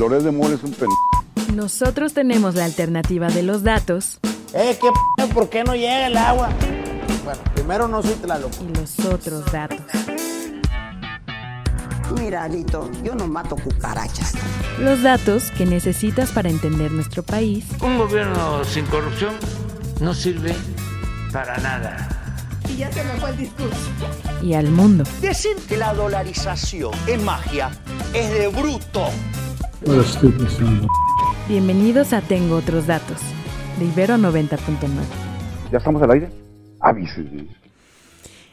Flores de Mole es un pen... Nosotros tenemos la alternativa de los datos. Eh, ¿qué p ¿Por qué no llega el agua? Bueno, primero no soy Tlaloc. Y los otros datos. Mira, Alito, yo no mato cucarachas. Los datos que necesitas para entender nuestro país. Un gobierno sin corrupción no sirve para nada. Y ya se me fue el discurso. Y al mundo. Decir que la dolarización es magia es de bruto. Bienvenidos a Tengo Otros Datos, de Ibero 90.9. ¿Ya estamos al aire? Avísenme.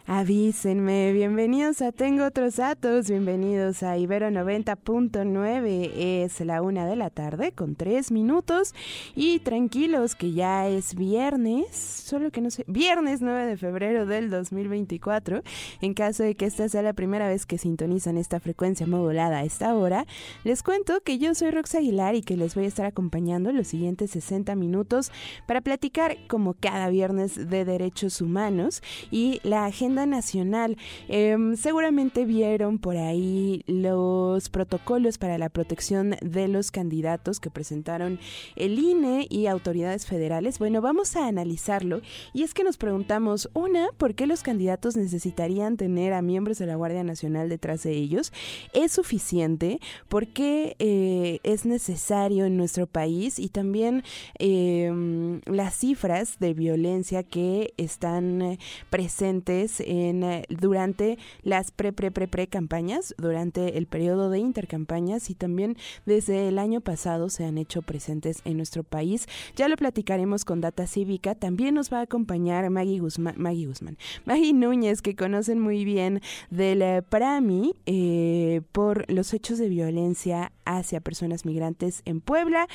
Avísenme, bienvenidos a Tengo Otros Datos, bienvenidos a Ibero 90.9, es la una de la tarde con tres minutos y tranquilos que ya es viernes, solo que no sé, viernes 9 de febrero del 2024, en caso de que esta sea la primera vez que sintonizan esta frecuencia modulada a esta hora, les cuento que yo soy Rox Aguilar y que les voy a estar acompañando los siguientes 60 minutos para platicar como cada viernes de derechos humanos y la agenda nacional. Em, seguramente vieron por ahí los protocolos para la protección de los candidatos que presentaron el INE y autoridades federales. Bueno, vamos a analizarlo y es que nos preguntamos, una, ¿por qué los candidatos necesitarían tener a miembros de la Guardia Nacional detrás de ellos? ¿Es suficiente? ¿Por qué eh, es necesario en nuestro país? Y también em, las cifras de violencia que están eh, presentes eh, durante las pre, pre, pre, pre campañas, durante el periodo de intercampañas y también desde el año pasado se han hecho presentes en nuestro país. Ya lo platicaremos con Data Cívica. También nos va a acompañar Maggie Guzmán, Maggie, Guzmán, Maggie Núñez, que conocen muy bien del eh, PRAMI eh, por los hechos de violencia hacia personas migrantes en Puebla.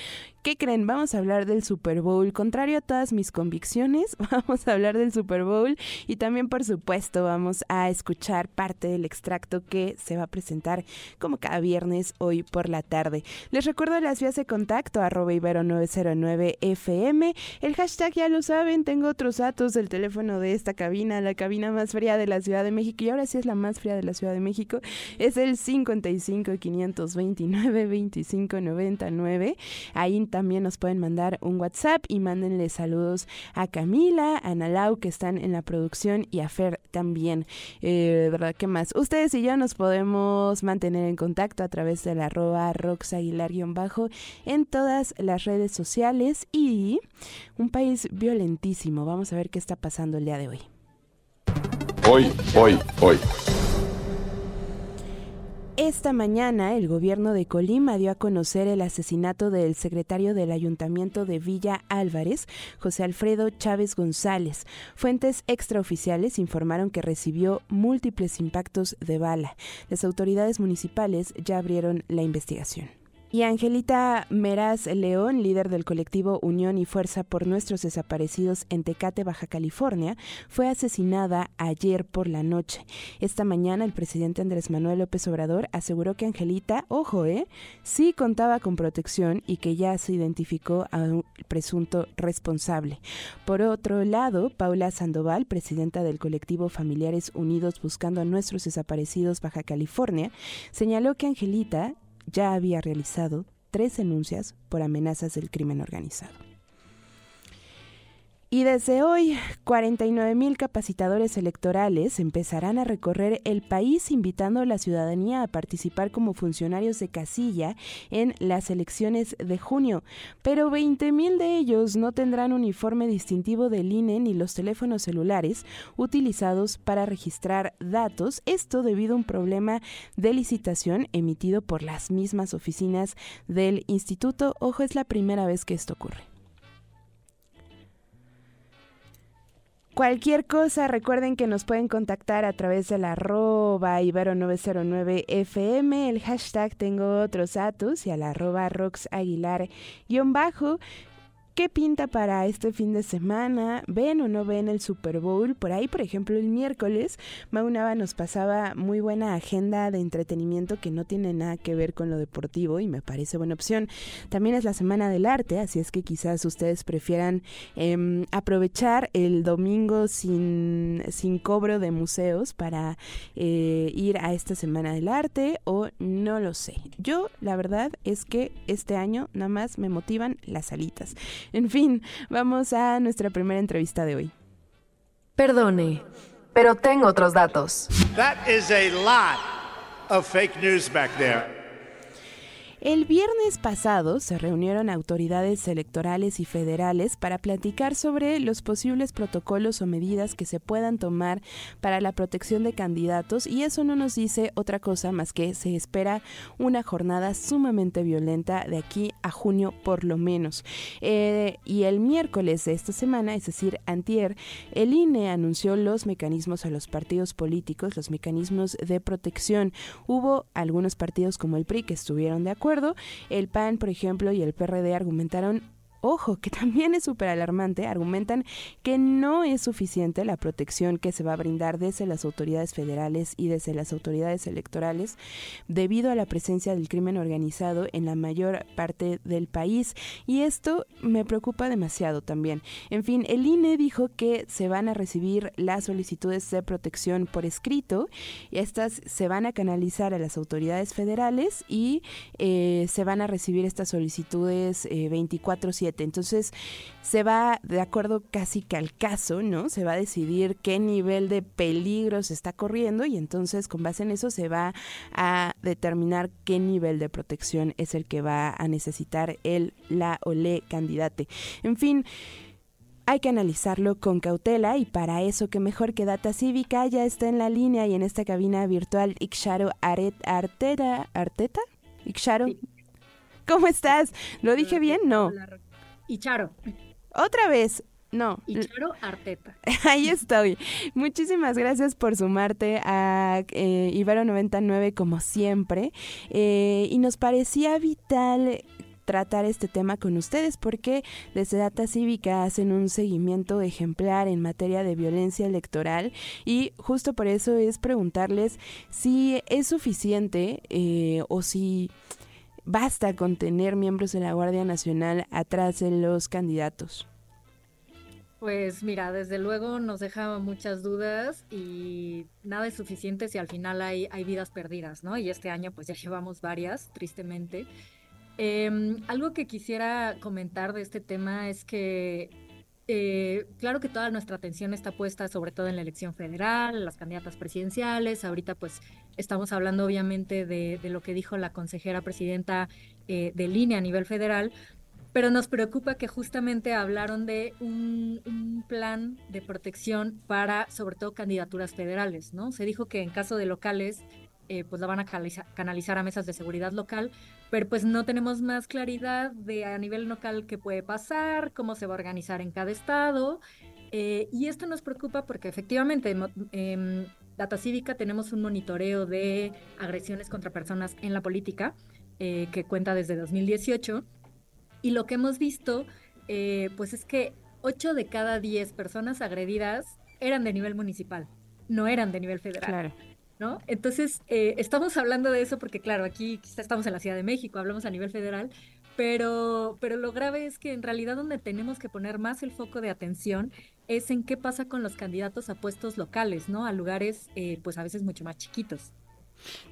¿Qué creen? Vamos a hablar del Super Bowl. Contrario a todas mis convicciones, vamos a hablar del Super Bowl y también, por supuesto, vamos a escuchar parte del extracto que se va a presentar como cada viernes hoy por la tarde. Les recuerdo las vías de contacto, arroba ibero 909 FM. El hashtag ya lo saben, tengo otros datos del teléfono de esta cabina, la cabina más fría de la Ciudad de México y ahora sí es la más fría de la Ciudad de México. Es el 55 529 25 99. Ahí también nos pueden mandar un WhatsApp y mándenle saludos a Camila, a Nalau que están en la producción y a Fer también. Eh, ¿Verdad? ¿Qué más? Ustedes y yo nos podemos mantener en contacto a través de la arroba roxaguilar-bajo en todas las redes sociales y un país violentísimo. Vamos a ver qué está pasando el día de hoy. Hoy, hoy, hoy. Esta mañana el gobierno de Colima dio a conocer el asesinato del secretario del ayuntamiento de Villa Álvarez, José Alfredo Chávez González. Fuentes extraoficiales informaron que recibió múltiples impactos de bala. Las autoridades municipales ya abrieron la investigación. Y Angelita Meraz León, líder del colectivo Unión y Fuerza por Nuestros Desaparecidos en Tecate, Baja California, fue asesinada ayer por la noche. Esta mañana el presidente Andrés Manuel López Obrador aseguró que Angelita, ojo, eh, sí contaba con protección y que ya se identificó a un presunto responsable. Por otro lado, Paula Sandoval, presidenta del colectivo Familiares Unidos Buscando a Nuestros Desaparecidos Baja California, señaló que Angelita ya había realizado tres denuncias por amenazas del crimen organizado. Y desde hoy, 49 mil capacitadores electorales empezarán a recorrer el país invitando a la ciudadanía a participar como funcionarios de casilla en las elecciones de junio. Pero 20 mil de ellos no tendrán uniforme distintivo del INE ni los teléfonos celulares utilizados para registrar datos. Esto debido a un problema de licitación emitido por las mismas oficinas del instituto. Ojo, es la primera vez que esto ocurre. Cualquier cosa, recuerden que nos pueden contactar a través de la arroba ibero909fm, el hashtag tengo otros datos y a la arroba roxaguilar-bajo. ¿Qué pinta para este fin de semana? ¿Ven o no ven el Super Bowl? Por ahí, por ejemplo, el miércoles, Maunaba nos pasaba muy buena agenda de entretenimiento que no tiene nada que ver con lo deportivo y me parece buena opción. También es la Semana del Arte, así es que quizás ustedes prefieran em, aprovechar el domingo sin, sin cobro de museos para eh, ir a esta Semana del Arte o no lo sé. Yo, la verdad es que este año nada más me motivan las alitas. En fin, vamos a nuestra primera entrevista de hoy. Perdone, pero tengo otros datos. That is a lot of fake news back there. El viernes pasado se reunieron autoridades electorales y federales para platicar sobre los posibles protocolos o medidas que se puedan tomar para la protección de candidatos y eso no nos dice otra cosa más que se espera una jornada sumamente violenta de aquí a junio por lo menos. Eh, y el miércoles de esta semana, es decir, antier, el INE anunció los mecanismos a los partidos políticos, los mecanismos de protección. Hubo algunos partidos como el PRI que estuvieron de acuerdo el PAN, por ejemplo, y el PRD argumentaron ojo, que también es súper alarmante, argumentan que no es suficiente la protección que se va a brindar desde las autoridades federales y desde las autoridades electorales debido a la presencia del crimen organizado en la mayor parte del país. Y esto me preocupa demasiado también. En fin, el INE dijo que se van a recibir las solicitudes de protección por escrito y estas se van a canalizar a las autoridades federales y eh, se van a recibir estas solicitudes 24/7 entonces se va de acuerdo casi que al caso, ¿no? Se va a decidir qué nivel de peligro se está corriendo y entonces con base en eso se va a determinar qué nivel de protección es el que va a necesitar el, la o le candidate. En fin, hay que analizarlo con cautela y para eso que mejor que Data Cívica ya está en la línea y en esta cabina virtual Ixcharo Aret, Arteta, Arteta, Ixcharo. ¿Cómo estás? ¿Lo dije bien? No. Charo. Otra vez. No. Charo Arteta. Ahí estoy. Muchísimas gracias por sumarte a eh, Ibero 99 como siempre. Eh, y nos parecía vital tratar este tema con ustedes porque desde Data Cívica hacen un seguimiento ejemplar en materia de violencia electoral y justo por eso es preguntarles si es suficiente eh, o si basta con tener miembros de la Guardia Nacional atrás de los candidatos? Pues mira, desde luego nos deja muchas dudas y nada es suficiente si al final hay, hay vidas perdidas, ¿no? Y este año pues ya llevamos varias, tristemente. Em, algo que quisiera comentar de este tema es que eh, claro que toda nuestra atención está puesta sobre todo en la elección federal, las candidatas presidenciales. Ahorita pues estamos hablando obviamente de, lo que dijo la consejera presidenta eh, de línea a nivel federal, pero nos preocupa que justamente hablaron de un, un, plan de protección para sobre todo candidaturas federales, ¿no? Se dijo que en caso de locales eh, pues la van a canalizar a mesas de seguridad local, pero pues no tenemos más claridad de a nivel local qué puede pasar, cómo se va a organizar en cada estado. Eh, y esto nos preocupa porque efectivamente en Data Cívica tenemos un monitoreo de agresiones contra personas en la política eh, que cuenta desde 2018 y lo que hemos visto pues es que 8 de cada 10 personas agredidas eran de nivel municipal, no eran de nivel federal. Claro. Entonces, eh, estamos hablando de eso porque, claro, aquí estamos en la Ciudad de México, hablamos a nivel federal, pero, pero lo grave es que en realidad donde tenemos que poner más el foco de atención es en qué pasa con los candidatos a puestos locales, ¿no? A lugares, eh, pues a veces mucho más chiquitos.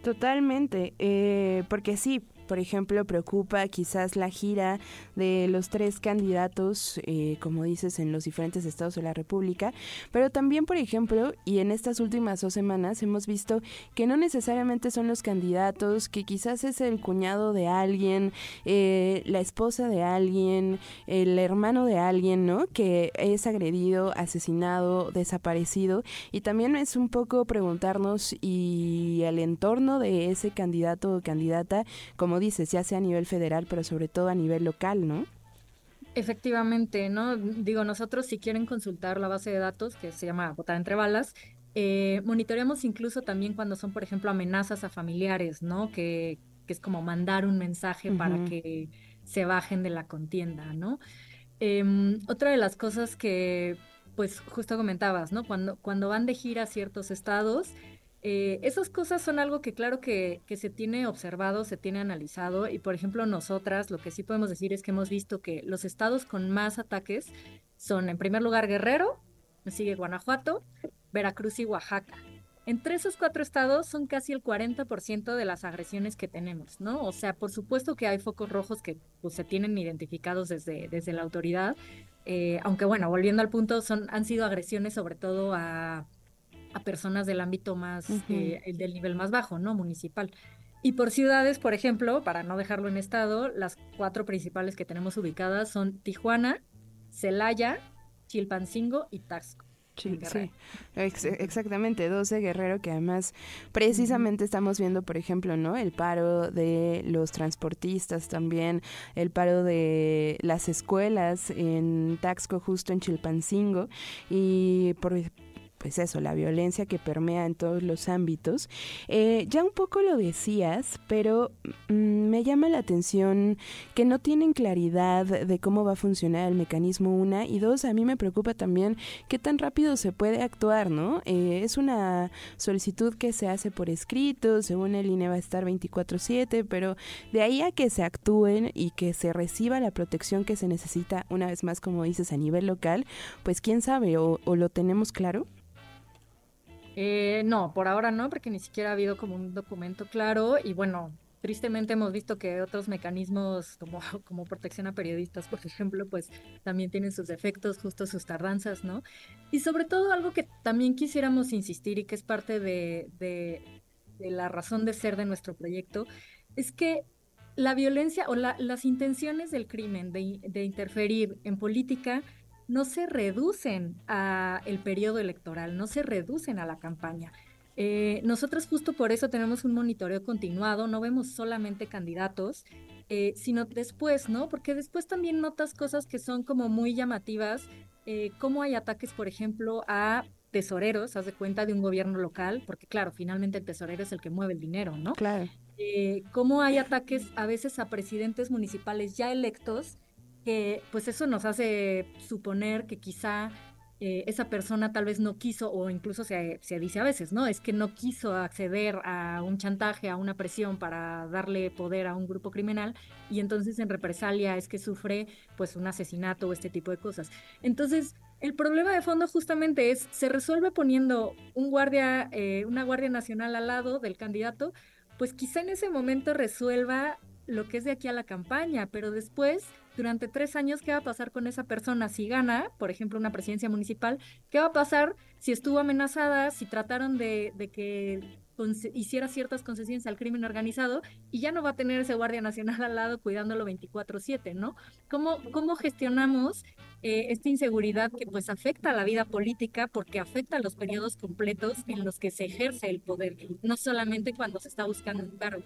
Totalmente, eh, porque sí, por ejemplo, preocupa quizás la gira de los tres candidatos, eh, como dices, en los diferentes estados de la República, pero también, por ejemplo, y en estas últimas dos semanas hemos visto que no necesariamente son los candidatos, que quizás es el cuñado de alguien, eh, la esposa de alguien, el hermano de alguien, ¿no? Que es agredido, asesinado, desaparecido, y también es un poco preguntarnos y el entorno de ese candidato o candidata, como dices, ya sea a nivel federal, pero sobre todo a nivel local, ¿no? Efectivamente, ¿no? Digo, nosotros si quieren consultar la base de datos que se llama Votar entre balas, eh, monitoreamos incluso también cuando son, por ejemplo, amenazas a familiares, ¿no? Que, que es como mandar un mensaje para que se bajen de la contienda, ¿no? Em, otra de las cosas que, pues, justo comentabas, ¿no? Cuando, cuando van de gira a ciertos estados, eh, esas cosas son algo que claro que, se tiene observado, se tiene analizado y por ejemplo nosotras lo que sí podemos decir es que hemos visto que los estados con más ataques son en primer lugar Guerrero, sigue Guanajuato, Veracruz y Oaxaca. Entre esos cuatro estados son casi el 40% de las agresiones que tenemos, ¿no? O sea, por supuesto que hay focos rojos que pues, se tienen identificados desde, desde la autoridad, eh, aunque bueno, volviendo al punto, son, han sido agresiones sobre todo a, a personas del ámbito más, eh, del nivel más bajo, ¿no? Municipal. Y por ciudades, por ejemplo, para no dejarlo en estado, las cuatro principales que tenemos ubicadas son Tijuana, Celaya, Chilpancingo y Taxco. Sí, sí. exactamente, 12 Guerrero que además precisamente estamos viendo, por ejemplo, ¿no? El paro de los transportistas también, el paro de las escuelas en Taxco justo en Chilpancingo y por pues eso, la violencia que permea en todos los ámbitos. Eh, ya un poco lo decías, pero mm, me llama la atención que no tienen claridad de cómo va a funcionar el mecanismo una y dos, a mí me preocupa también qué tan rápido se puede actuar, ¿no? Eh, es una solicitud que se hace por escrito, según el INE va a estar 24/7, pero de ahí a que se actúen y que se reciba la protección que se necesita, una vez más, como dices, a nivel local, pues quién sabe, o lo tenemos claro. Eh, no, por ahora no, porque ni siquiera ha habido como un documento claro y bueno, tristemente hemos visto que otros mecanismos como, como protección a periodistas, por ejemplo, pues también tienen sus defectos, justo sus tardanzas, ¿no? Y sobre todo algo que también quisiéramos insistir y que es parte de, de, la razón de ser de nuestro proyecto, es que la violencia o las intenciones del crimen de, de interferir en política no se reducen a el periodo electoral, no se reducen a la campaña. Eh, nosotros justo por eso tenemos un monitoreo continuado, no vemos solamente candidatos, eh, sino después, ¿no? Porque después también notas cosas que son como muy llamativas, eh, como hay ataques, por ejemplo, a tesoreros, haz de cuenta de un gobierno local, porque claro, finalmente el tesorero es el que mueve el dinero, ¿no? Claro. cómo hay ataques a veces a presidentes municipales ya electos que pues eso nos hace suponer que quizá eh, esa persona tal vez no quiso, o incluso se, se, dice a veces, ¿no? Es que no quiso acceder a un chantaje, a una presión para darle poder a un grupo criminal, y entonces en represalia es que sufre pues un asesinato o este tipo de cosas. Entonces, el problema de fondo justamente es, se resuelve poniendo un guardia, eh, una guardia nacional al lado del candidato, pues quizá en ese momento resuelva lo que es de aquí a la campaña, pero después durante tres años, ¿qué va a pasar con esa persona si gana, por ejemplo, una presidencia municipal? ¿Qué va a pasar si estuvo amenazada, si trataron de, que hiciera ciertas concesiones al crimen organizado y ya no va a tener ese Guardia Nacional al lado cuidándolo 24/7, ¿no? ¿Cómo, cómo gestionamos eh, esta inseguridad que pues afecta a la vida política porque afecta a los periodos completos en los que se ejerce el poder, no solamente cuando se está buscando un cargo?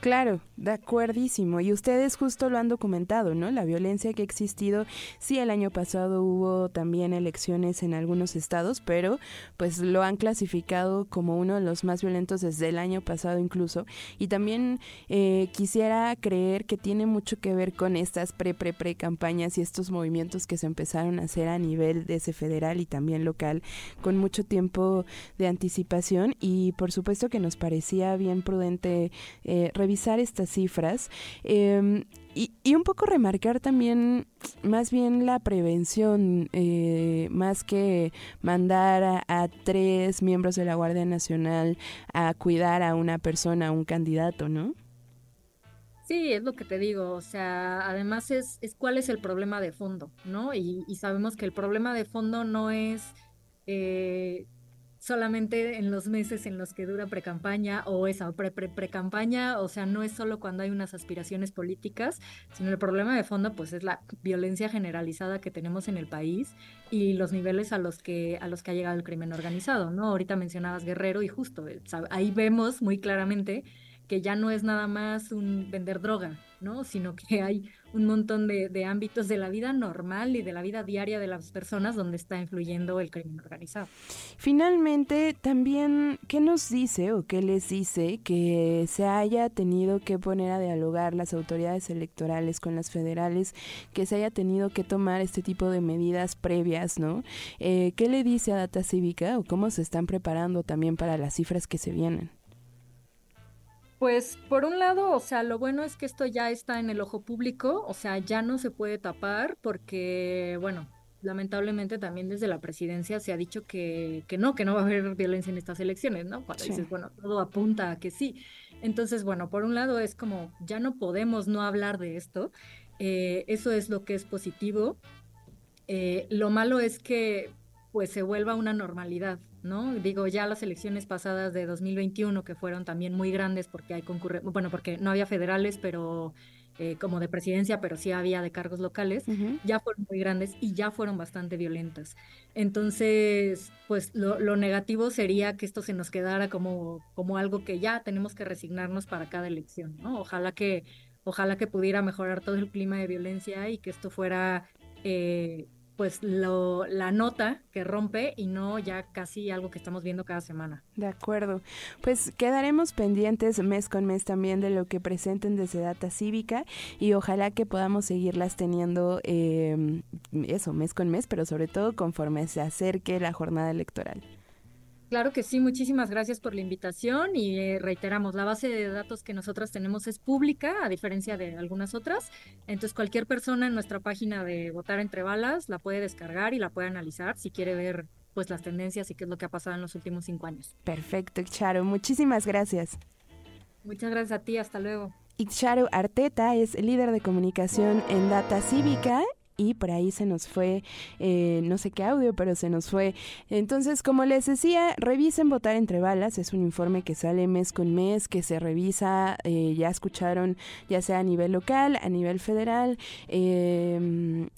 Claro, de acuerdísimo. Y ustedes justo lo han documentado, ¿no? La violencia que ha existido. Sí, el año pasado hubo también elecciones en algunos estados, pero pues lo han clasificado como uno de los más violentos desde el año pasado incluso. Y también eh, quisiera creer que tiene mucho que ver con estas pre-pre-pre campañas y estos movimientos que se empezaron a hacer a nivel de ese federal y también local con mucho tiempo de anticipación. Y por supuesto que nos parecía bien prudente. Eh, revisar estas cifras em, y, un poco remarcar también más bien la prevención, eh, más que mandar a, tres miembros de la Guardia Nacional a cuidar a una persona, un candidato, ¿no? Sí, es lo que te digo, o sea, además es, es cuál es el problema de fondo, ¿no? Y, sabemos que el problema de fondo no es... Eh, solamente en los meses en los que dura precampaña o esa pre-pre-pre-campaña, o sea, no es solo cuando hay unas aspiraciones políticas, sino el problema de fondo pues es la violencia generalizada que tenemos en el país y los niveles a los que a los que ha llegado el crimen organizado, ¿no? Ahorita mencionabas Guerrero y justo eh, ahí vemos muy claramente que ya no es nada más un vender droga, ¿no? Sino que hay un montón de, ámbitos de la vida normal y de la vida diaria de las personas donde está influyendo el crimen organizado. Finalmente, también, ¿qué nos dice o qué les dice que se haya tenido que poner a dialogar las autoridades electorales con las federales, que se haya tenido que tomar este tipo de medidas previas, ¿no? Eh, ¿Qué le dice a Data Cívica o cómo se están preparando también para las cifras que se vienen? Pues por un lado, o sea, lo bueno es que esto ya está en el ojo público, o sea, ya no se puede tapar porque, bueno, lamentablemente también desde la presidencia se ha dicho que, que no, que no va a haber violencia en estas elecciones, ¿no? Cuando dices, bueno, todo apunta a que sí. Entonces, bueno, por un lado es como, ya no podemos no hablar de esto, eh, eso es lo que es positivo. Eh, lo malo es que pues se vuelva una normalidad, ¿no? Digo, ya las elecciones pasadas de 2021, que fueron también muy grandes porque hay concurre bueno, porque no había federales, pero eh, como de presidencia, pero sí había de cargos locales, ya fueron muy grandes y ya fueron bastante violentas. Entonces, pues lo, lo, negativo sería que esto se nos quedara como, como algo que ya tenemos que resignarnos para cada elección, ¿no? Ojalá que, ojalá que pudiera mejorar todo el clima de violencia y que esto fuera... Eh, pues lo, la nota que rompe y no ya casi algo que estamos viendo cada semana. De acuerdo. Pues quedaremos pendientes mes con mes también de lo que presenten desde Data Cívica y ojalá que podamos seguirlas teniendo eh, eso, mes con mes, pero sobre todo conforme se acerque la jornada electoral. Claro que sí, muchísimas gracias por la invitación y eh, reiteramos, la base de datos que nosotras tenemos es pública, a diferencia de algunas otras, entonces cualquier persona en nuestra página de Votar entre Balas la puede descargar y la puede analizar si quiere ver pues las tendencias y qué es lo que ha pasado en los últimos cinco años. Perfecto, Charo, muchísimas gracias. Muchas gracias a ti, hasta luego. Ixcharo Arteta es líder de comunicación en Data Cívica y por ahí se nos fue, eh, no sé qué audio, pero se nos fue. Entonces, como les decía, revisen Votar entre Balas, es un informe que sale mes con mes, que se revisa, eh, ya escucharon, ya sea a nivel local, a nivel federal, eh,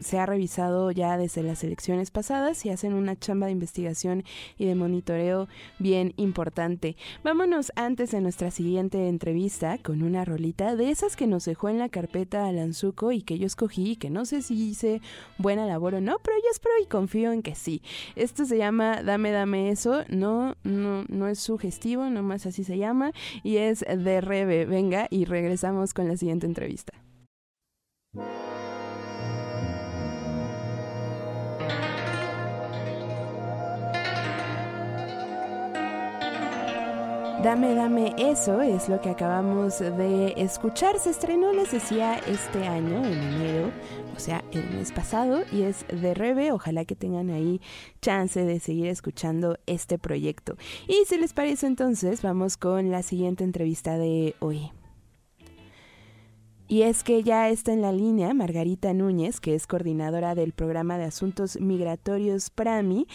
se ha revisado ya desde las elecciones pasadas y hacen una chamba de investigación y de monitoreo bien importante. Vámonos antes de nuestra siguiente entrevista con una rolita de esas que nos dejó en la carpeta Alanzuco y que yo escogí y que no sé si hice buena labor o no, pero yo espero y confío en que sí. Esto se llama Dame Dame Eso, no, no, no es sugestivo, nomás así se llama y es de Rebe. Venga y regresamos con la siguiente entrevista. Dame, dame eso es lo que acabamos de escuchar. Se estrenó, les decía, este año, en enero, o sea, el mes pasado, y es de Rebe. Ojalá que tengan ahí chance de seguir escuchando este proyecto. Y si les parece, entonces, vamos con la siguiente entrevista de hoy. Y es que ya está en la línea Margarita Núñez, que es coordinadora del programa de asuntos migratorios PRAMI,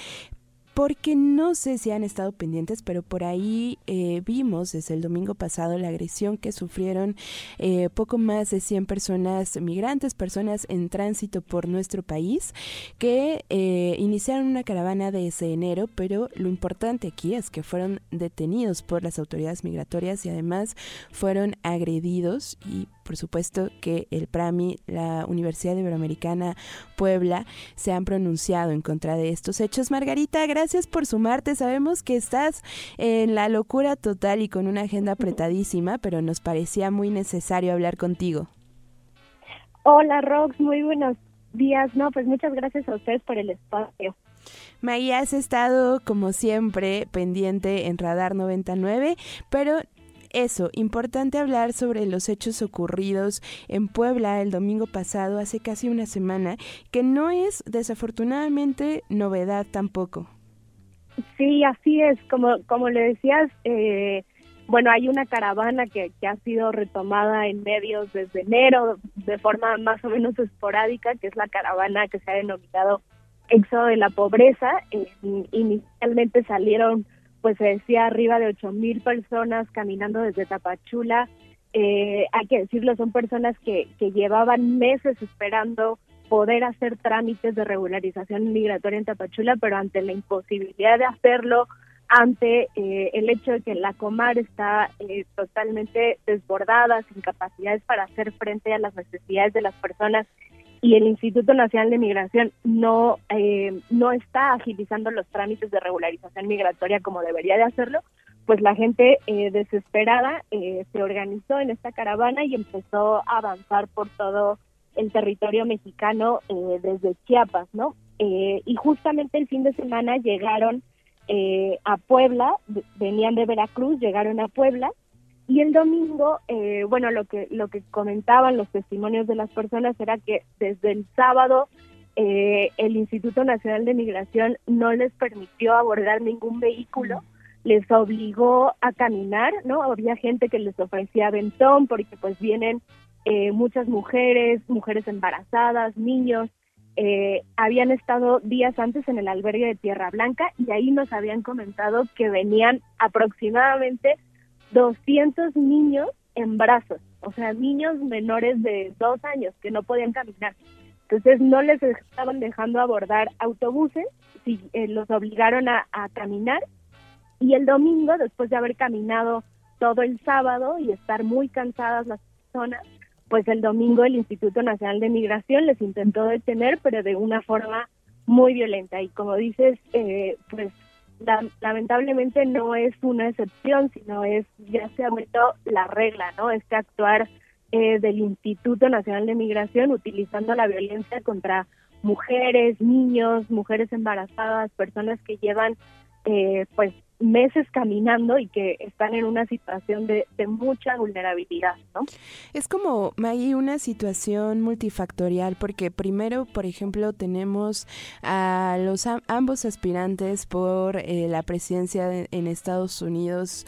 porque no sé si han estado pendientes, pero por ahí eh, vimos desde el domingo pasado la agresión que sufrieron eh, poco más de 100 personas migrantes, personas en tránsito por nuestro país, que eh, iniciaron una caravana desde enero, pero lo importante aquí es que fueron detenidos por las autoridades migratorias y además fueron agredidos y por supuesto que el PRAMI, la Universidad Iberoamericana Puebla, se han pronunciado en contra de estos hechos. Margarita, gracias por sumarte. Sabemos que estás en la locura total y con una agenda apretadísima, pero nos parecía muy necesario hablar contigo. Hola, Rox, muy buenos días. No, pues muchas gracias a ustedes por el espacio. María, has estado como siempre pendiente en Radar 99, pero eso, importante hablar sobre los hechos ocurridos en Puebla el domingo pasado, hace casi una semana, que no es desafortunadamente novedad tampoco. Sí, así es. Como, como le decías, eh, bueno, hay una caravana que, ha sido retomada en medios desde enero de forma más o menos esporádica, que es la caravana que se ha denominado Éxodo de la Pobreza. Inicialmente salieron pues se decía arriba de ocho mil personas caminando desde Tapachula. Eh, hay que decirlo, son personas que, que llevaban meses esperando poder hacer trámites de regularización migratoria en Tapachula, pero ante la imposibilidad de hacerlo, ante eh, el hecho de que la Comar está eh, totalmente desbordada, sin capacidades para hacer frente a las necesidades de las personas y el Instituto Nacional de Migración no, eh, no está agilizando los trámites de regularización migratoria como debería de hacerlo, pues la gente desesperada se organizó en esta caravana y empezó a avanzar por todo el territorio mexicano desde Chiapas, ¿no? y justamente el fin de semana llegaron eh, a Puebla, venían de Veracruz, llegaron a Puebla y el domingo, eh, bueno, lo que lo que comentaban los testimonios de las personas era que desde el sábado eh, el Instituto Nacional de Migración no les permitió abordar ningún vehículo, les obligó a caminar, ¿no? Había gente que les ofrecía aventón porque pues vienen muchas mujeres, mujeres embarazadas, niños, eh, habían estado días antes en el albergue de Tierra Blanca y ahí nos habían comentado que venían aproximadamente 200 niños en brazos, o sea, niños menores de dos años que no podían caminar. Entonces no les estaban dejando abordar autobuses, si, eh, los obligaron a, caminar y el domingo, después de haber caminado todo el sábado y estar muy cansadas las personas, pues el domingo el Instituto Nacional de Migración les intentó detener, pero de una forma muy violenta. Y como dices, eh, pues lamentablemente no es una excepción, sino es ya se ha vuelto la regla, ¿no? Este actuar eh, del Instituto Nacional de Migración utilizando la violencia contra mujeres, niños, mujeres embarazadas, personas que llevan eh, pues meses caminando y que están en una situación de, mucha vulnerabilidad, ¿no? Es como, hay una situación multifactorial, porque primero, por ejemplo, tenemos a los ambos aspirantes por eh, la presidencia en Estados Unidos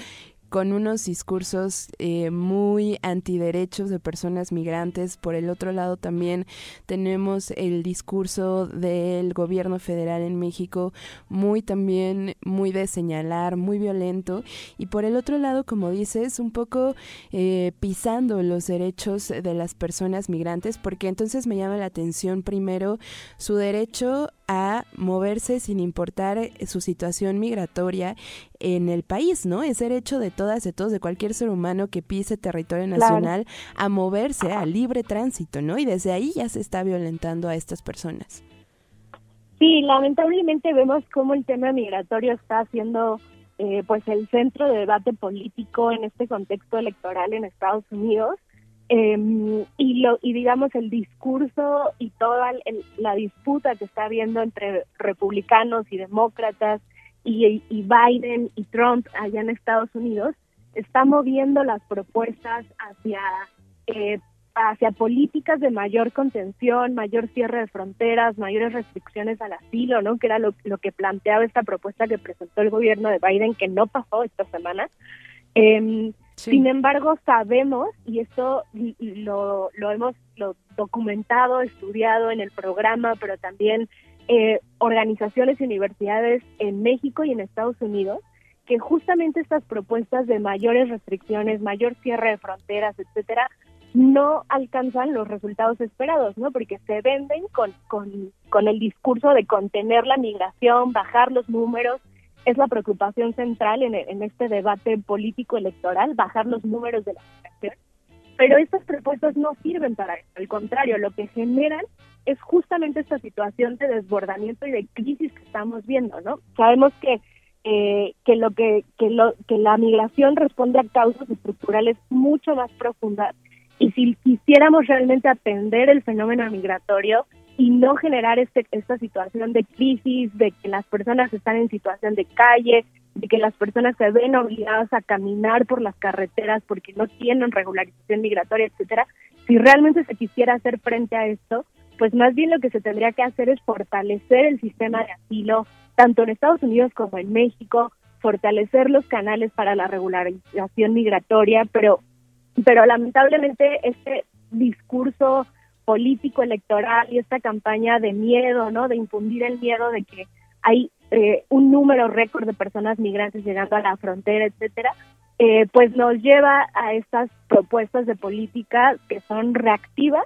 con unos discursos eh, muy antiderechos de personas migrantes. Por el otro lado también tenemos el discurso del gobierno federal en México, muy también, muy de señalar, muy violento. Y por el otro lado, como dices, un poco eh, pisando los derechos de las personas migrantes, porque entonces me llama la atención primero su derecho a moverse sin importar eh, su situación migratoria en el país, ¿no? Es derecho de todas, de todos, de cualquier ser humano que pise territorio nacional a moverse a libre tránsito, ¿no? Y desde ahí ya se está violentando a estas personas. Sí, lamentablemente vemos cómo el tema migratorio está siendo eh, pues el centro de debate político en este contexto electoral en Estados Unidos eh, y, lo, y digamos el discurso y toda la disputa que está habiendo entre republicanos y demócratas y, Biden y Trump allá en Estados Unidos está moviendo las propuestas hacia eh, hacia políticas de mayor contención, mayor cierre de fronteras, mayores restricciones al asilo, ¿no? Que era lo, que planteaba esta propuesta que presentó el gobierno de Biden, que no pasó esta semana. Eh, sin embargo, sabemos, y esto lo, lo hemos lo documentado, estudiado en el programa, pero también eh, organizaciones y universidades en México y en Estados Unidos, que justamente estas propuestas de mayores restricciones, mayor cierre de fronteras, etcétera, no alcanzan los resultados esperados, ¿no? Porque se venden con, con, con el discurso de contener la migración, bajar los números, es la preocupación central en, este debate político electoral, bajar los números de la migración. Pero estas propuestas no sirven para eso, al contrario, lo que generan es justamente esta situación de desbordamiento y de crisis que estamos viendo, ¿no? Sabemos que eh, que lo que que lo que la migración responde a causas estructurales mucho más profundas y si quisiéramos realmente atender el fenómeno migratorio y no generar este, esta situación de crisis, de que las personas están en situación de calle, de que las personas se ven obligadas a caminar por las carreteras porque no tienen regularización migratoria, etcétera. Si realmente se quisiera hacer frente a esto, pues más bien lo que se tendría que hacer es fortalecer el sistema de asilo, tanto en Estados Unidos como en México, fortalecer los canales para la regularización migratoria, pero pero lamentablemente este discurso político electoral y esta campaña de miedo, ¿no? De infundir el miedo de que hay eh, un número récord de personas migrantes llegando a la frontera, etcétera, eh, pues nos lleva a estas propuestas de política que son reactivas,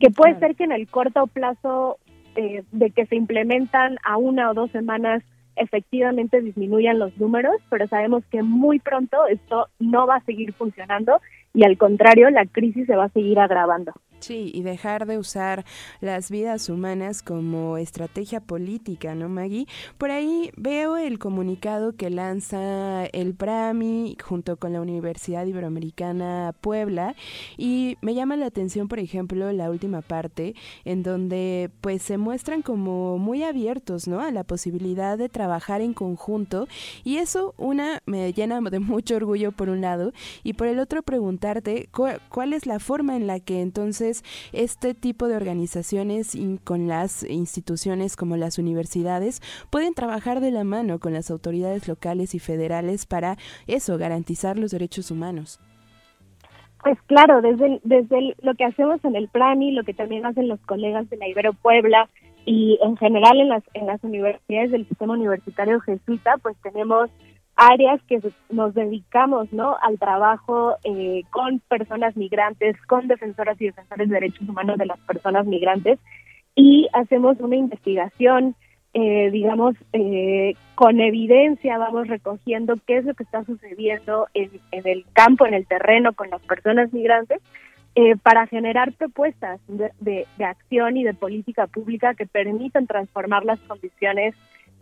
que puede ser que en el corto plazo eh, de que se implementan a una o dos semanas efectivamente disminuyan los números, pero sabemos que muy pronto esto no va a seguir funcionando y al contrario, la crisis se va a seguir agravando. Sí, y dejar de usar las vidas humanas como estrategia política, ¿no, Maggie? Por ahí veo el comunicado que lanza el PRAMI junto con la Universidad Iberoamericana Puebla y me llama la atención, por ejemplo, la última parte en donde pues se muestran como muy abiertos, ¿no? A la posibilidad de trabajar en conjunto y eso una me llena de mucho orgullo por un lado y por el otro preguntarte cuál es la forma en la que entonces este tipo de organizaciones con las instituciones como las universidades pueden trabajar de la mano con las autoridades locales y federales para eso, garantizar los derechos humanos. Pues claro, desde, desde lo que hacemos en el PRANI, lo que también hacen los colegas de la Ibero Puebla y en general en las, en las universidades del sistema universitario jesuita, pues tenemos áreas que nos dedicamos ¿no? al trabajo eh, con personas migrantes, con defensoras y defensores de derechos humanos de las personas migrantes y hacemos una investigación, eh, digamos, eh, con evidencia, vamos recogiendo qué es lo que está sucediendo en, el campo, en el terreno con las personas migrantes. para generar propuestas de, de, acción y de política pública que permitan transformar las condiciones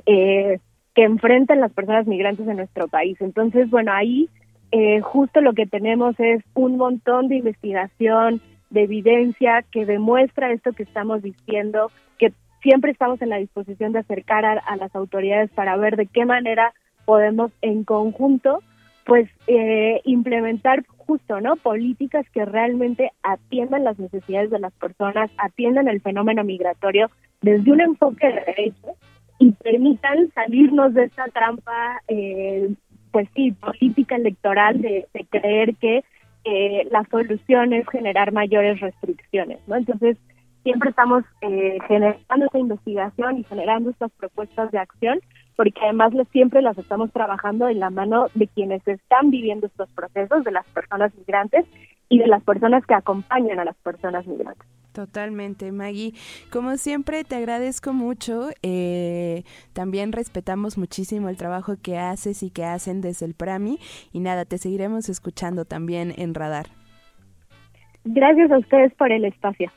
eh, que enfrentan las personas migrantes en nuestro país. Entonces, bueno, ahí eh, justo lo que tenemos es un montón de investigación, de evidencia que demuestra esto que estamos diciendo, que siempre estamos en la disposición de acercar a, las autoridades para ver de qué manera podemos en conjunto pues eh, implementar justo no políticas que realmente atiendan las necesidades de las personas atiendan el fenómeno migratorio desde un enfoque de derechos y permitan salirnos de esta trampa, eh, pues sí, política electoral de, creer que eh, la solución es generar mayores restricciones, ¿no? Entonces, siempre estamos eh, generando esta investigación y generando estas propuestas de acción, porque además siempre las estamos trabajando en la mano de quienes están viviendo estos procesos, de las personas migrantes y de las personas que acompañan a las personas migrantes. Totalmente, Maggie. Como siempre, te agradezco mucho. Eh, también respetamos muchísimo el trabajo que haces y que hacen desde el PRAMI. Y nada, te seguiremos escuchando también en Radar. Gracias a ustedes por el espacio.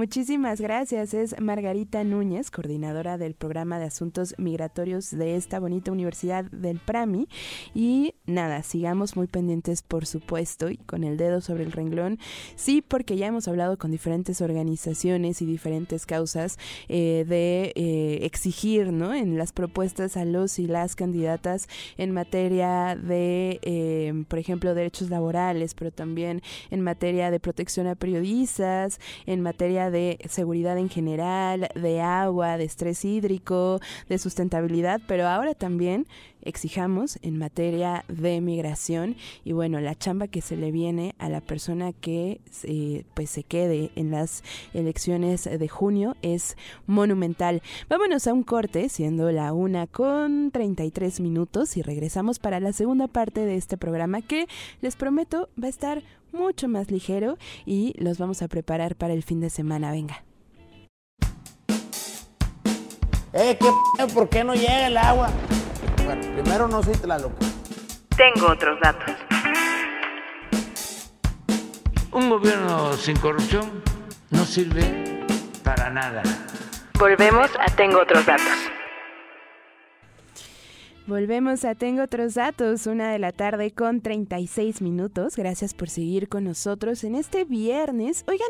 Muchísimas gracias. Es Margarita Núñez, coordinadora del programa de asuntos migratorios de esta bonita universidad del PRAMI. Y nada, sigamos muy pendientes, por supuesto, y con el dedo sobre el renglón. Sí, porque ya hemos hablado con diferentes organizaciones y diferentes causas eh, de eh, exigir, ¿no? En las propuestas a los y las candidatas en materia de, eh, por ejemplo, derechos laborales, pero también en materia de protección a periodistas, en materia de seguridad en general, de agua, de estrés hídrico, de sustentabilidad, pero ahora también exijamos en materia de migración y bueno, la chamba que se le viene a la persona que pues se quede en las elecciones de junio es monumental. Vámonos a un corte, siendo la una con 33 minutos y regresamos para la segunda parte de este programa que les prometo va a estar mucho más ligero y los vamos a preparar para el fin de semana. Venga. Eh, ¿qué ¿por qué no llega el agua? Primero no soy loca. Tengo otros datos. Un gobierno sin corrupción no sirve para nada. Volvemos a Tengo otros datos. Volvemos a Tengo otros datos, una de la tarde con 36 minutos. Gracias por seguir con nosotros en este viernes. Oigan,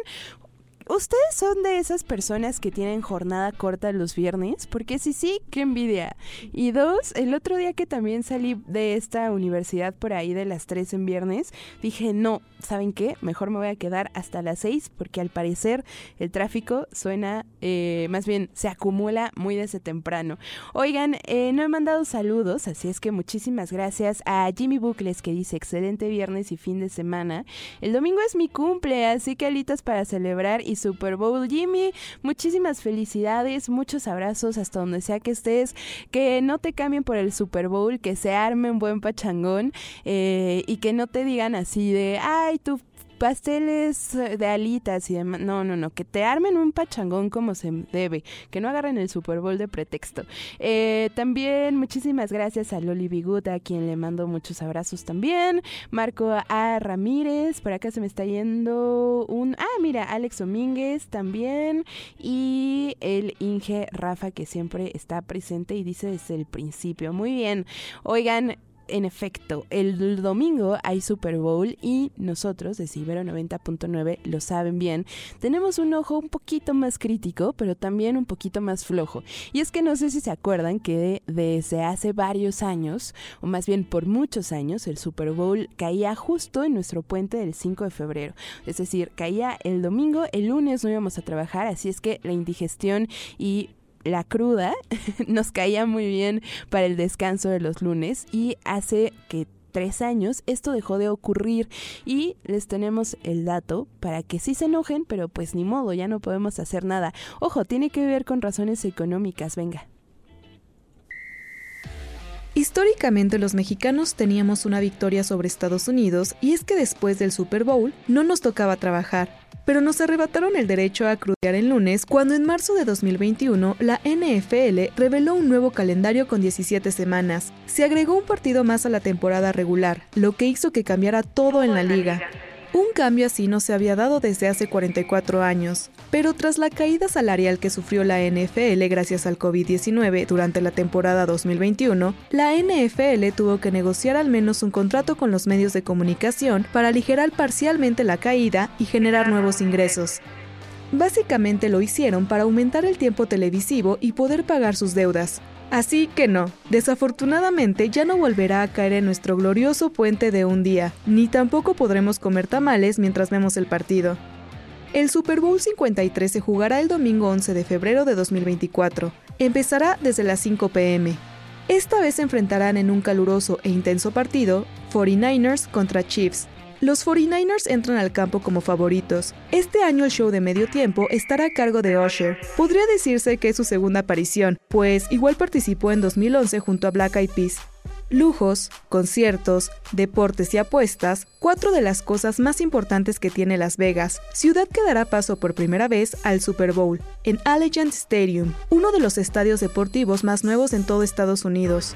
¿Ustedes son de esas personas que tienen jornada corta los viernes? Porque si sí, qué envidia. Y dos, el otro día que también salí de esta universidad por ahí de las 3 en viernes, dije, no, ¿saben qué? Mejor me voy a quedar hasta las 6 porque al parecer el tráfico suena, eh, más bien se acumula muy desde temprano. Oigan, eh, no he mandado saludos, así es que muchísimas gracias a Jimmy Bucles que dice excelente viernes y fin de semana. El domingo es mi cumple, así que alitas para celebrar y Super Bowl. Jimmy, muchísimas felicidades, muchos abrazos hasta donde sea que estés, que no te cambien por el Super Bowl, que se arme un buen pachangón eh, y que no te digan así de, ay, tú pasteles eh, de alitas y demás. No, no, no, que te armen un pachangón como se debe, que no agarren el Super Bowl de pretexto. Eh, también muchísimas gracias a Loli Bigut, a quien le mando muchos abrazos también. Marco A. Ramírez, por acá se me está yendo un... Ah, mira, Alex Domínguez también. Y el Inge Rafa, que siempre está presente y dice desde el principio. Muy bien. Oigan, en efecto, el domingo hay Super Bowl y nosotros de Cibero 90.9 lo saben bien. Tenemos un ojo un poquito más crítico, pero también un poquito más flojo. Y es que no sé si se acuerdan que desde hace varios años, o más bien por muchos años, el Super Bowl caía justo en nuestro puente del 5 de febrero. Es decir, caía el domingo, el lunes no íbamos a trabajar, así es que la indigestión y la cruda nos caía muy bien para el descanso de los lunes y hace que tres años esto dejó de ocurrir y les tenemos el dato para que sí se enojen, pero pues ni modo, ya no podemos hacer nada. Ojo, tiene que ver con razones económicas, venga. Históricamente los mexicanos teníamos una victoria sobre Estados Unidos y es que después del Super Bowl no nos tocaba trabajar, pero nos arrebataron el derecho a crudear el lunes cuando en marzo de 2021 la NFL reveló un nuevo calendario con 17 semanas. Se agregó un partido más a la temporada regular, lo que hizo que cambiara todo en la liga. Un cambio así no se había dado desde hace 44 años, pero tras la caída salarial que sufrió la NFL gracias al COVID-19 durante la temporada 2021, la NFL tuvo que negociar al menos un contrato con los medios de comunicación para aligerar parcialmente la caída y generar nuevos ingresos. Básicamente lo hicieron para aumentar el tiempo televisivo y poder pagar sus deudas, Así que no, desafortunadamente ya no volverá a caer en nuestro glorioso puente de un día, ni tampoco podremos comer tamales mientras vemos el partido. El Super Bowl 53 se jugará el domingo 11 de febrero de 2024. Empezará desde las 5 pm. Esta vez se enfrentarán en un caluroso e intenso partido 49ers contra Chiefs, los 49ers entran al campo como favoritos. Este año el show de medio tiempo estará a cargo de Usher. Podría decirse que es su segunda aparición, pues igual participó en 2011 junto a Black Eyed Peas. Lujos, conciertos, deportes y apuestas, cuatro de las cosas más importantes que tiene Las Vegas, ciudad que dará paso por primera vez al Super Bowl, en Allegiant Stadium, uno de los estadios deportivos más nuevos en todo Estados Unidos.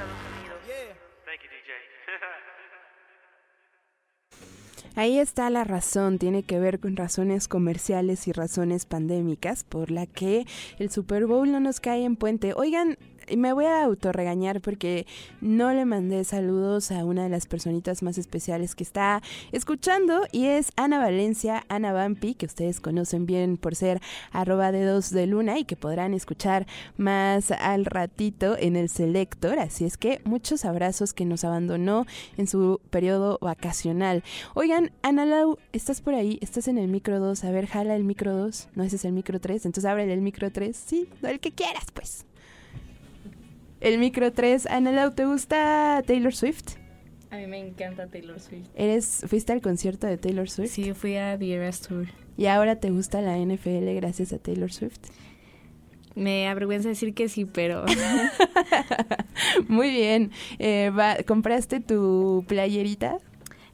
Ahí está la razón, tiene que ver con razones comerciales y razones pandémicas por la que el Super Bowl no nos cae en puente. Oigan, me voy a autorregañar porque no le mandé saludos a una de las personitas más especiales que está escuchando y es Ana Valencia, Ana Vampi, que ustedes conocen bien por ser arroba dedos de luna y que podrán escuchar más al ratito en el Selector. Así es que muchos abrazos que nos abandonó en su periodo vacacional. Oigan, Ana Lau, ¿estás por ahí? ¿Estás en el micro 2? A ver, jala el micro 2. No, ese es el micro 3. Entonces ábrele el micro 3. Sí, el que quieras, pues. El micro 3. Analau, ¿te gusta Taylor Swift? A mí me encanta Taylor Swift. ¿Eres, ¿Fuiste al concierto de Taylor Swift? Sí, fui a The Eras Tour. ¿Y ahora te gusta la NFL gracias a Taylor Swift? Me avergüenza decir que sí, pero... Muy bien. Eh, ¿Compraste tu playerita?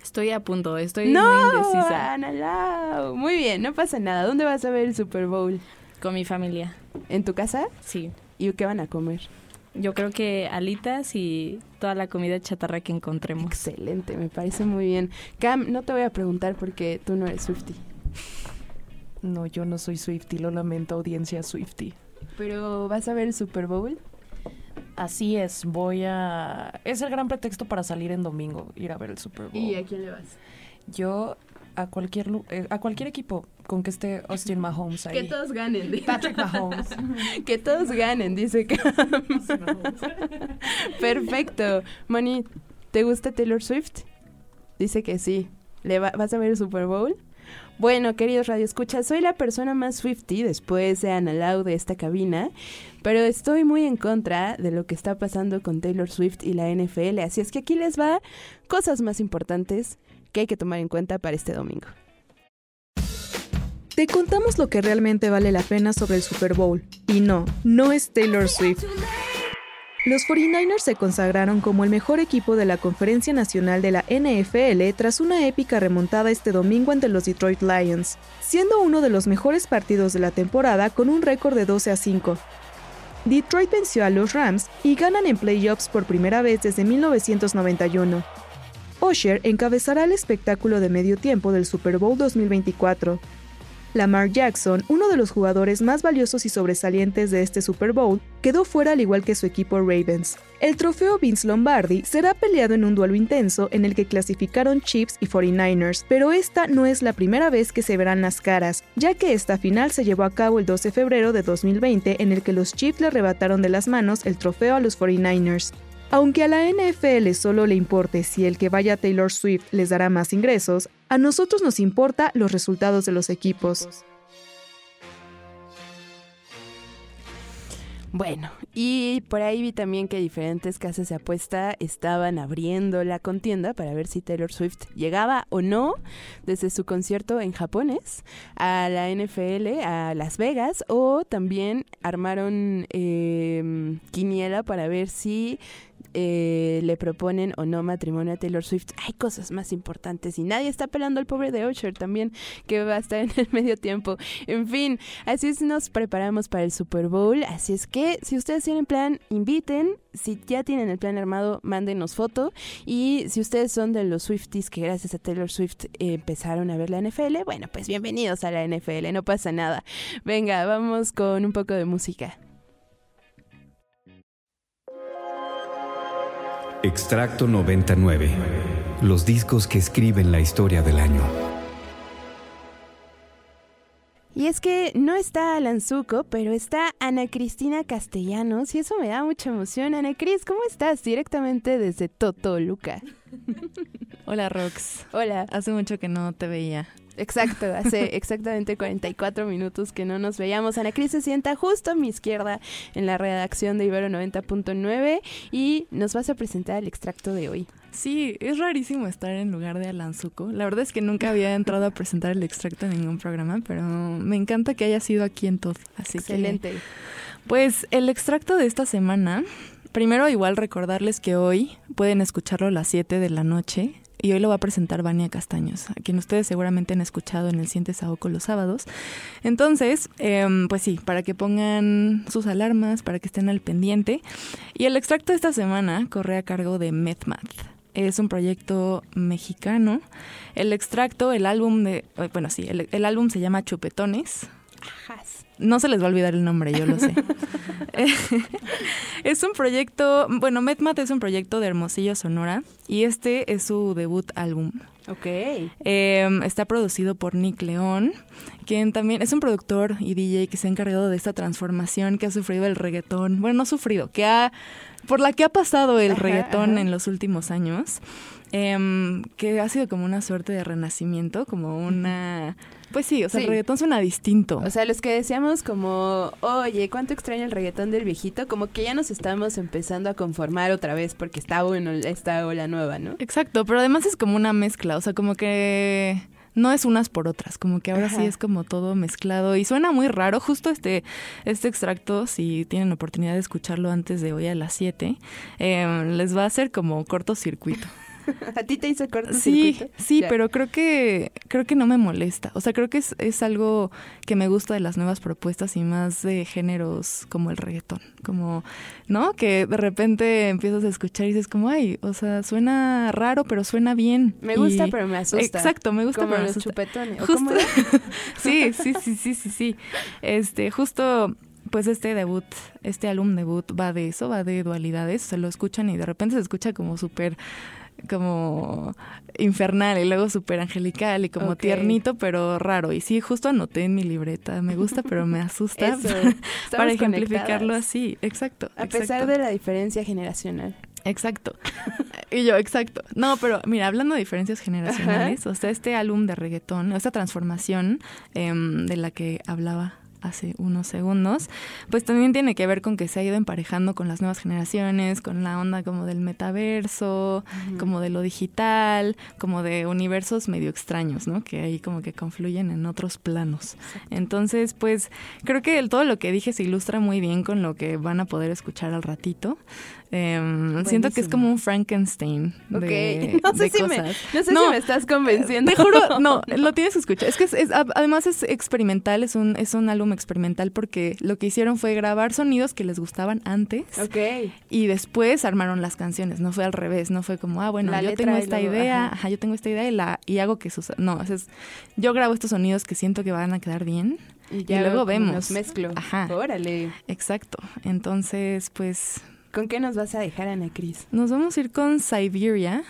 Estoy a punto, estoy no, muy indecisa. Analau. Muy bien, no pasa nada. ¿Dónde vas a ver el Super Bowl? Con mi familia. ¿En tu casa? Sí. ¿Y qué van a comer? Yo creo que alitas y toda la comida chatarra que encontremos. Excelente, me parece muy bien. Cam, no te voy a preguntar porque tú no eres Swifty. No, yo no soy Swifty, lo lamento, audiencia Swifty. ¿Pero vas a ver el Super Bowl? Así es, voy a... Es el gran pretexto para salir en domingo, ir a ver el Super Bowl. ¿Y a quién le vas? Yo a cualquier, eh, a cualquier equipo con que esté Austin Mahomes ahí. Que todos ganen. Patrick Mahomes. que todos ganen, dice que. Perfecto. Moni, ¿te gusta Taylor Swift? Dice que sí. ¿Le ¿Vas a ver el Super Bowl? Bueno, queridos Radio Escucha, soy la persona más Swifty después de Ana Lau de esta cabina, pero estoy muy en contra de lo que está pasando con Taylor Swift y la NFL, así es que aquí les va cosas más importantes que hay que tomar en cuenta para este domingo. Te contamos lo que realmente vale la pena sobre el Super Bowl. Y no, no es Taylor Swift. Los 49ers se consagraron como el mejor equipo de la Conferencia Nacional de la NFL tras una épica remontada este domingo ante los Detroit Lions, siendo uno de los mejores partidos de la temporada con un récord de 12 a 5. Detroit venció a los Rams y ganan en playoffs por primera vez desde 1991. Osher encabezará el espectáculo de medio tiempo del Super Bowl 2024. Lamar Jackson, uno de los jugadores más valiosos y sobresalientes de este Super Bowl, quedó fuera al igual que su equipo Ravens. El trofeo Vince Lombardi será peleado en un duelo intenso en el que clasificaron Chiefs y 49ers, pero esta no es la primera vez que se verán las caras, ya que esta final se llevó a cabo el 12 de febrero de 2020 en el que los Chiefs le arrebataron de las manos el trofeo a los 49ers. Aunque a la NFL solo le importe si el que vaya Taylor Swift les dará más ingresos, a nosotros nos importa los resultados de los equipos. Bueno, y por ahí vi también que diferentes casas de apuesta estaban abriendo la contienda para ver si Taylor Swift llegaba o no desde su concierto en japonés a la NFL, a Las Vegas, o también armaron eh, quiniela para ver si eh, le proponen o no matrimonio a Taylor Swift. Hay cosas más importantes y nadie está pelando al pobre de Usher también, que va a estar en el medio tiempo. En fin, así es, nos preparamos para el Super Bowl. Así es que si ustedes tienen plan, inviten. Si ya tienen el plan armado, mándenos foto. Y si ustedes son de los Swifties que gracias a Taylor Swift eh, empezaron a ver la NFL, bueno, pues bienvenidos a la NFL, no pasa nada. Venga, vamos con un poco de música. Extracto 99. Los discos que escriben la historia del año. Y es que no está Alan Zuko, pero está Ana Cristina Castellanos y eso me da mucha emoción. Ana Cris, ¿cómo estás? Directamente desde Totoluca. Hola Rox. Hola. Hace mucho que no te veía. Exacto, hace exactamente 44 minutos que no nos veíamos. Ana Cris se sienta justo a mi izquierda en la redacción de Ibero 90.9 y nos vas a presentar el extracto de hoy. Sí, es rarísimo estar en lugar de Alan Zuko. La verdad es que nunca había entrado a presentar el extracto en ningún programa, pero me encanta que haya sido aquí en todo. Así Excelente. pues el extracto de esta semana, primero igual recordarles que hoy pueden escucharlo a las 7 de la noche y hoy lo va a presentar Vania Castaños, a quien ustedes seguramente han escuchado en el Siente Saoco los sábados. Entonces, em, pues sí, para que pongan sus alarmas, para que estén al pendiente. Y el extracto de esta semana corre a cargo de MedMath. Es un proyecto mexicano. El extracto, el álbum de... Bueno, sí, el, el álbum se llama Chupetones. No se les va a olvidar el nombre, yo lo sé. es un proyecto, bueno, MedMat es un proyecto de Hermosillo, Sonora, y este es su debut álbum. Ok. Eh, está producido por Nick León, quien también es un productor y DJ que se ha encargado de esta transformación que ha sufrido el reggaetón. Bueno, no sufrido, que ha, por la que ha pasado el Ajá, reggaetón ajá. en los últimos años. Em, que ha sido como una suerte de renacimiento, como una... Pues sí, o sea, Sí. el reggaetón suena distinto. O sea, los que decíamos como, oye, ¿cuánto extraño el reggaetón del viejito? Como que ya nos estamos empezando a conformar otra vez porque está bueno esta ola nueva, ¿no? Exacto, pero además es como una mezcla, o sea, como que no es unas por otras, como que ahora sí es como todo mezclado y suena muy raro. Justo este, este extracto, si tienen oportunidad de escucharlo antes de hoy a las 7, eh, les va a hacer como cortocircuito. ¿A ti te hizo Sí, circuito? sí, Ya. pero creo que creo que no me molesta. O sea, creo que es, es algo que me gusta de las nuevas propuestas y más de géneros como el reggaetón. Como, ¿no? Que de repente empiezas a escuchar y dices como, ay, o sea, suena raro, pero suena bien. Me gusta, Y- pero me asusta. Exacto, me gusta, Como pero me los asusta. chupetones. ¿o Justo- sí, sí, sí, sí, sí, sí. Este, justo, pues este debut, este álbum debut va de eso, va de dualidades. Se lo escuchan y de repente se escucha como súper como infernal y luego súper angelical y como tiernito pero raro. Y sí justo anoté en mi libreta. Me gusta pero me asusta para, ejemplificarlo así. Exacto A pesar de la diferencia generacional. Exacto. Y yo, exacto. No, pero mira, hablando de diferencias generacionales, o sea, este álbum de reggaetón, esta transformación em, de la que hablaba hace unos segundos, pues también tiene que ver con que se ha ido emparejando con las nuevas generaciones, con la onda como del metaverso, como de lo digital, como de universos medio extraños, ¿no? Que ahí como que confluyen en otros planos. Entonces, pues creo que el, todo lo que dije se ilustra muy bien con lo que van a poder escuchar al ratito. Em, siento que es como un Frankenstein de, no sé, de si, cosas. me, no sé si me estás convenciendo. Te juro, no, lo tienes que escuchar. Es que es, es, además es experimental, es un, es un álbum experimental porque lo que hicieron fue grabar sonidos que les gustaban antes. Ok. Y después armaron las canciones. No fue al revés, no fue como, ah, bueno, La yo tengo esta luego, idea, ajá. ajá. yo tengo esta idea y, la, y hago que sus... No, es, yo grabo estos sonidos que siento que van a quedar bien. Y, luego vemos. Los mezclo. Ajá. Órale. Exacto. Entonces, pues ¿Con qué nos vas a dejar, Ana Cris? nos vamos a ir con Siberia.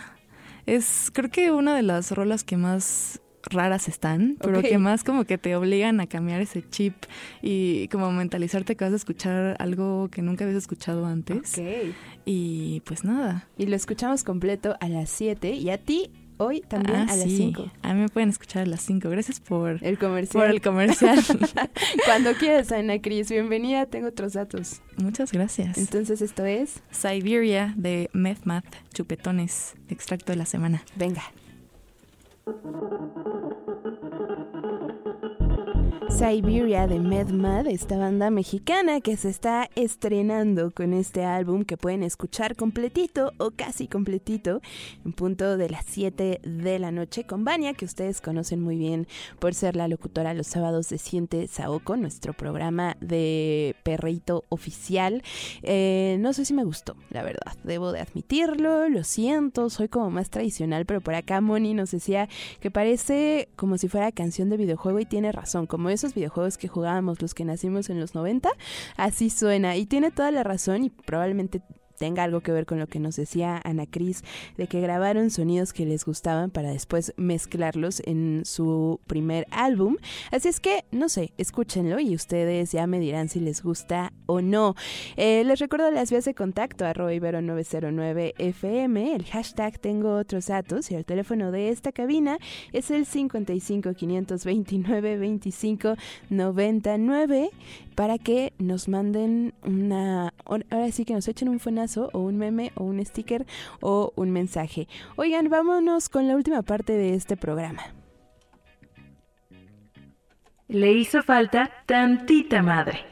Es creo que una de las rolas que más raras están, pero que más como que te obligan a cambiar ese chip y como mentalizarte que vas a escuchar algo que nunca habías escuchado antes. Ok. Y pues nada. Y lo escuchamos completo a las 7 y a ti hoy también Ah, a las sí. 5. A mí me pueden escuchar a las 5. Gracias por El comercial. Por el comercial. Cuando quieras, Ana Cris. Bienvenida, tengo otros datos. Muchas gracias. Entonces esto es Siberia de Meth Math, chupetones, extracto de la semana. Venga. Siberia de MedMad, esta banda mexicana que se está estrenando con este álbum que pueden escuchar completito o casi completito en punto de las 7 de la noche con Vania, que ustedes conocen muy bien por ser la locutora los sábados de Siente Saoco, nuestro programa de perrito oficial. Eh, no sé si me gustó, la verdad, debo de admitirlo, lo siento, soy como más tradicional, pero por acá Moni nos decía que parece como si fuera canción de videojuego y tiene razón, como videojuegos que jugábamos los que nacimos en los 90, así suena y tiene toda la razón y probablemente tenga algo que ver con lo que nos decía Ana Cris, de que grabaron sonidos que les gustaban para después mezclarlos en su primer álbum. Así es que, no sé, escúchenlo y ustedes ya me dirán si les gusta o no. Eh, les recuerdo las vías de contacto, arroba ibero909fm, el hashtag tengo otros datos y el teléfono de esta cabina es el 55 529 25 99 para que nos manden una, ahora sí que nos echen un o un meme o un sticker o un mensaje. Oigan, vámonos con la última parte de este programa. Le hizo falta tantita madre.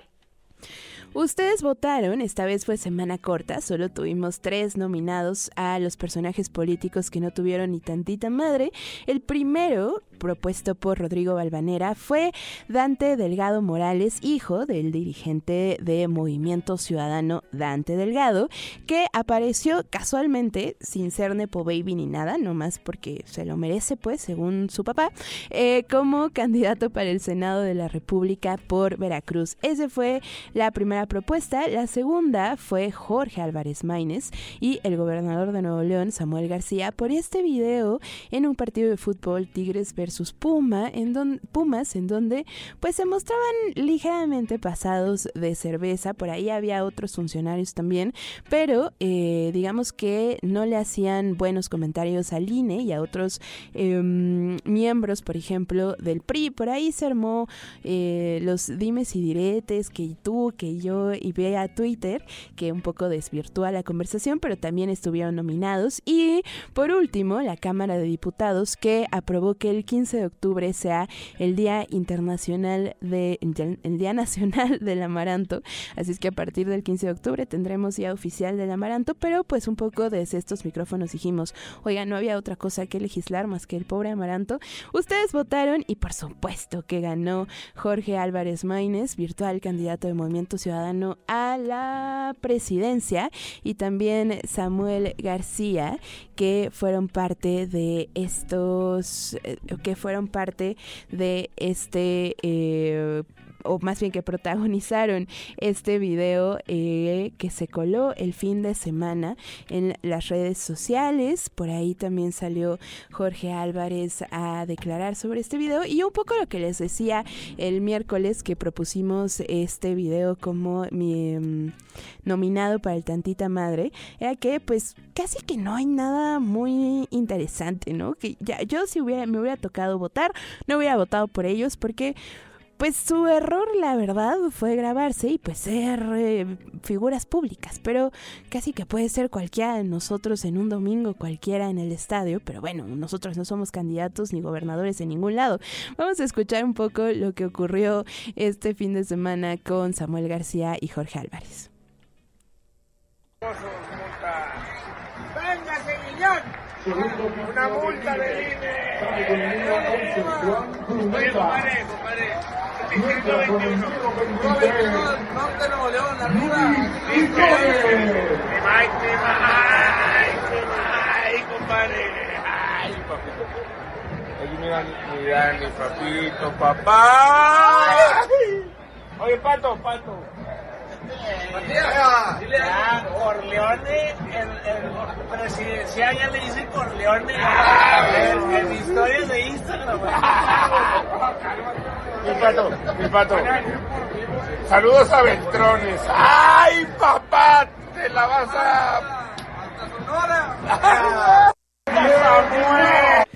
Ustedes votaron, esta vez fue semana corta, solo tuvimos tres nominados a los personajes políticos que no tuvieron ni tantita madre. El primero, propuesto por Rodrigo Balvanera, fue Dante Delgado Morales, hijo del dirigente de Movimiento Ciudadano Dante Delgado, que apareció casualmente, sin ser Nepo Baby ni nada, nomás porque se lo merece, pues, según su papá, eh, como candidato para el Senado de la República por Veracruz. Ese fue la primera propuesta. La segunda fue Jorge Álvarez Maínez y el gobernador de Nuevo León, Samuel García, por este video en un partido de fútbol Tigres versus Puma, en don, Pumas, en donde pues se mostraban ligeramente pasados de cerveza. Por ahí había otros funcionarios también, pero eh, digamos que no le hacían buenos comentarios al INE y a otros eh, miembros, por ejemplo, del PRI. Por ahí se armó eh, los dimes y diretes que tú, que yo y vea Twitter, que un poco desvirtúa la conversación, pero también estuvieron nominados. Y por último, la Cámara de Diputados que aprobó que el 15 de octubre sea el Día Internacional de el Día Nacional del Amaranto. Así es que a partir del 15 de octubre tendremos Día Oficial del Amaranto, pero pues un poco desde estos micrófonos dijimos, oiga, no había otra cosa que legislar más que el pobre amaranto. Ustedes votaron y por supuesto que ganó Jorge Álvarez Maínez, virtual candidato de Movimiento Ciudadano a la presidencia, y también Samuel García, que fueron parte de estos, eh, que fueron parte de este... Eh, o más bien que protagonizaron este video eh, que se coló el fin de semana en las redes sociales. Por ahí también salió Jorge Álvarez a declarar sobre este video y un poco lo que les decía el miércoles que propusimos este video como mi um, nominado para el Tantita Madre, era que pues casi que no hay nada muy interesante, ¿no? Que ya yo si me hubiera tocado votar, no hubiera votado por ellos porque pues su error, la verdad, fue grabarse y pues ser eh, figuras públicas, pero casi que puede ser cualquiera de nosotros en un domingo, cualquiera en el estadio, pero bueno, nosotros no somos candidatos ni gobernadores en ningún lado. Vamos a escuchar un poco lo que ocurrió este fin de semana con Samuel García y Jorge Álvarez. Una multa del INE. Oye, compadre, compadre. 121. Norte Nuevo León, arriba. Listo. Ay, ay, ay, compadre. Ay, papito. Oye, mira, mira, mi papito, papá. Oye, pato, pato. Matías, dile a Corleone, el, el presidencial ya le dice Corleone en, en historias de Instagram. Mi pato, mi pato. Saludos a Beltrones. ¡Ay, papá! Te la vas a. ¡Hasta Sonora! Hasta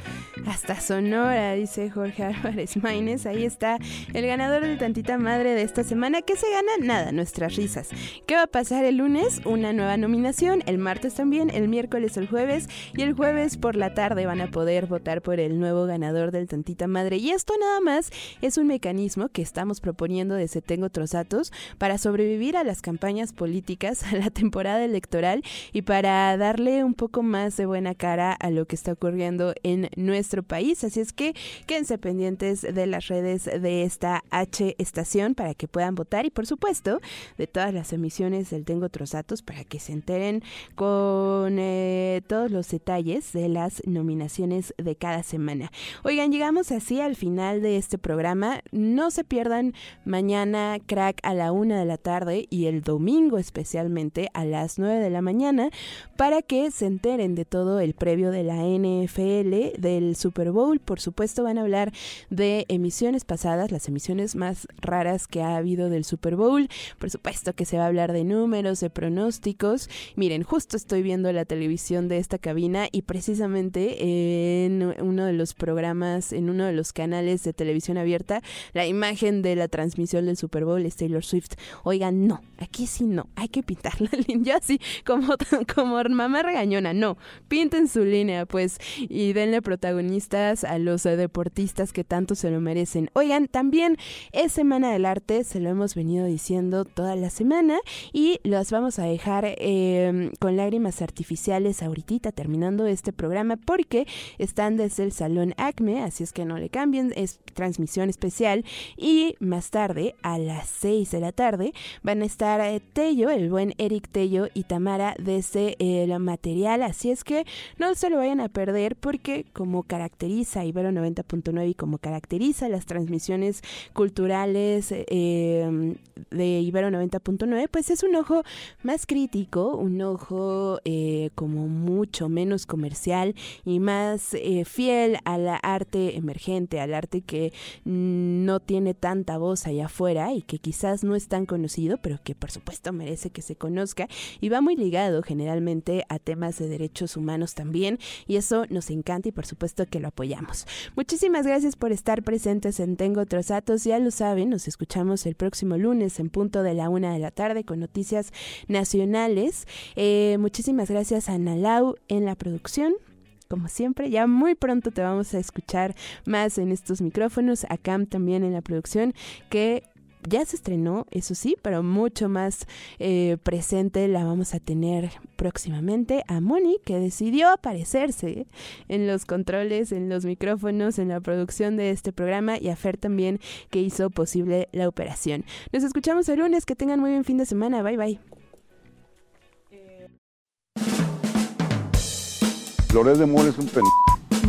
Sonora, dice Jorge Álvarez Maínez. Ahí está el ganador de tantita madre de esta semana. ¿Qué se gana? Nada, nuestras risas. ¿Qué va a pasar el lunes? Una nueva nominación. El martes también, el miércoles el jueves. Y el jueves por la tarde van a poder votar por el nuevo ganador del tantita madre. Y esto nada más es un mecanismo que estamos proponiendo desde Tengo Otros Datos para sobrevivir a las campañas políticas, a la temporada electoral y para darle un poco más de buena cara a lo que está ocurriendo en nuestro país. Así es que quédense pendientes de las redes de esta H estación para que puedan votar y por supuesto de todas las emisiones del Tengo otros datos para que se enteren con eh, todos los detalles de las nominaciones de cada semana. Oigan, llegamos así al final de este programa. No se pierdan mañana crack a la una de la tarde y el domingo especialmente a las nueve de la mañana para que se enteren de todo el previo de la NFL, del Super Bowl. Por supuesto van a hablar de emisiones pasadas, las emisiones más raras que ha habido del Super Bowl. Por supuesto que se va a hablar de números, de pronósticos. Miren, justo estoy viendo la televisión de esta cabina y precisamente en uno de los programas, en uno de los canales de televisión abierta, la imagen de la transmisión del Super Bowl es Taylor Swift. Oigan, no, aquí sí no, hay que pintar la línea. Así como, como mamá regañona, no, pinten su línea pues y denle protagonismo a los eh, deportistas que tanto se lo merecen. Oigan, también es Semana del Arte, se lo hemos venido diciendo toda la semana y los vamos a dejar em, con lágrimas artificiales ahorita terminando este programa porque están desde el Salón Acme, así es que no le cambien, es transmisión especial y más tarde a las 6 de la tarde van a estar eh, Tello, el buen Eric Tello y Tamara desde el material, así es que no se lo vayan a perder porque como caracteriza Ibero 90.9 y como caracteriza las transmisiones culturales eh, de Ibero 90.9, pues es un ojo más crítico, un ojo eh, como mucho menos comercial y más eh, fiel al arte emergente, al arte que no tiene tanta voz allá afuera y que quizás no es tan conocido, pero que por supuesto merece que se conozca y va muy ligado generalmente a temas de derechos humanos también y eso nos encanta y por supuesto que lo apoyamos. Muchísimas gracias por estar presentes en Tengo otros datos, ya lo saben, nos escuchamos el próximo lunes en punto de la una de la tarde con noticias nacionales. Eh, muchísimas gracias a Nalau en la producción como siempre. Ya muy pronto te vamos a escuchar más en estos micrófonos, a Cam también en la producción, que ya se estrenó, eso sí, pero mucho más eh, presente la vamos a tener próximamente a Moni, que decidió aparecerse en los controles, en los micrófonos, en la producción de este programa, y a Fer también, que hizo posible la operación. Nos escuchamos el lunes, que tengan muy buen fin de semana, bye bye. Flores de Mora es un pen...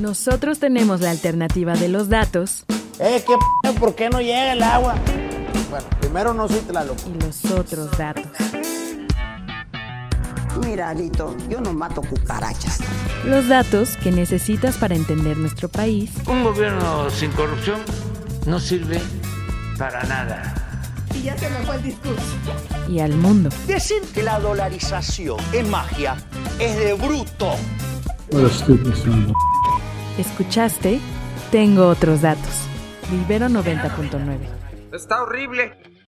Nosotros tenemos la alternativa de los datos. Eh, ¿qué p ¿Por qué no llega el agua? Bueno, primero no soy Tlaloc. Y los otros datos. Mira, Alito, yo no mato cucarachas. Los datos que necesitas para entender nuestro país. Un gobierno sin corrupción no sirve para nada. Y ya se me fue el discurso. Y al mundo. Decir que la dolarización es magia es de bruto. Escuchaste Tengo otros datos. Libero 90.9. Está horrible.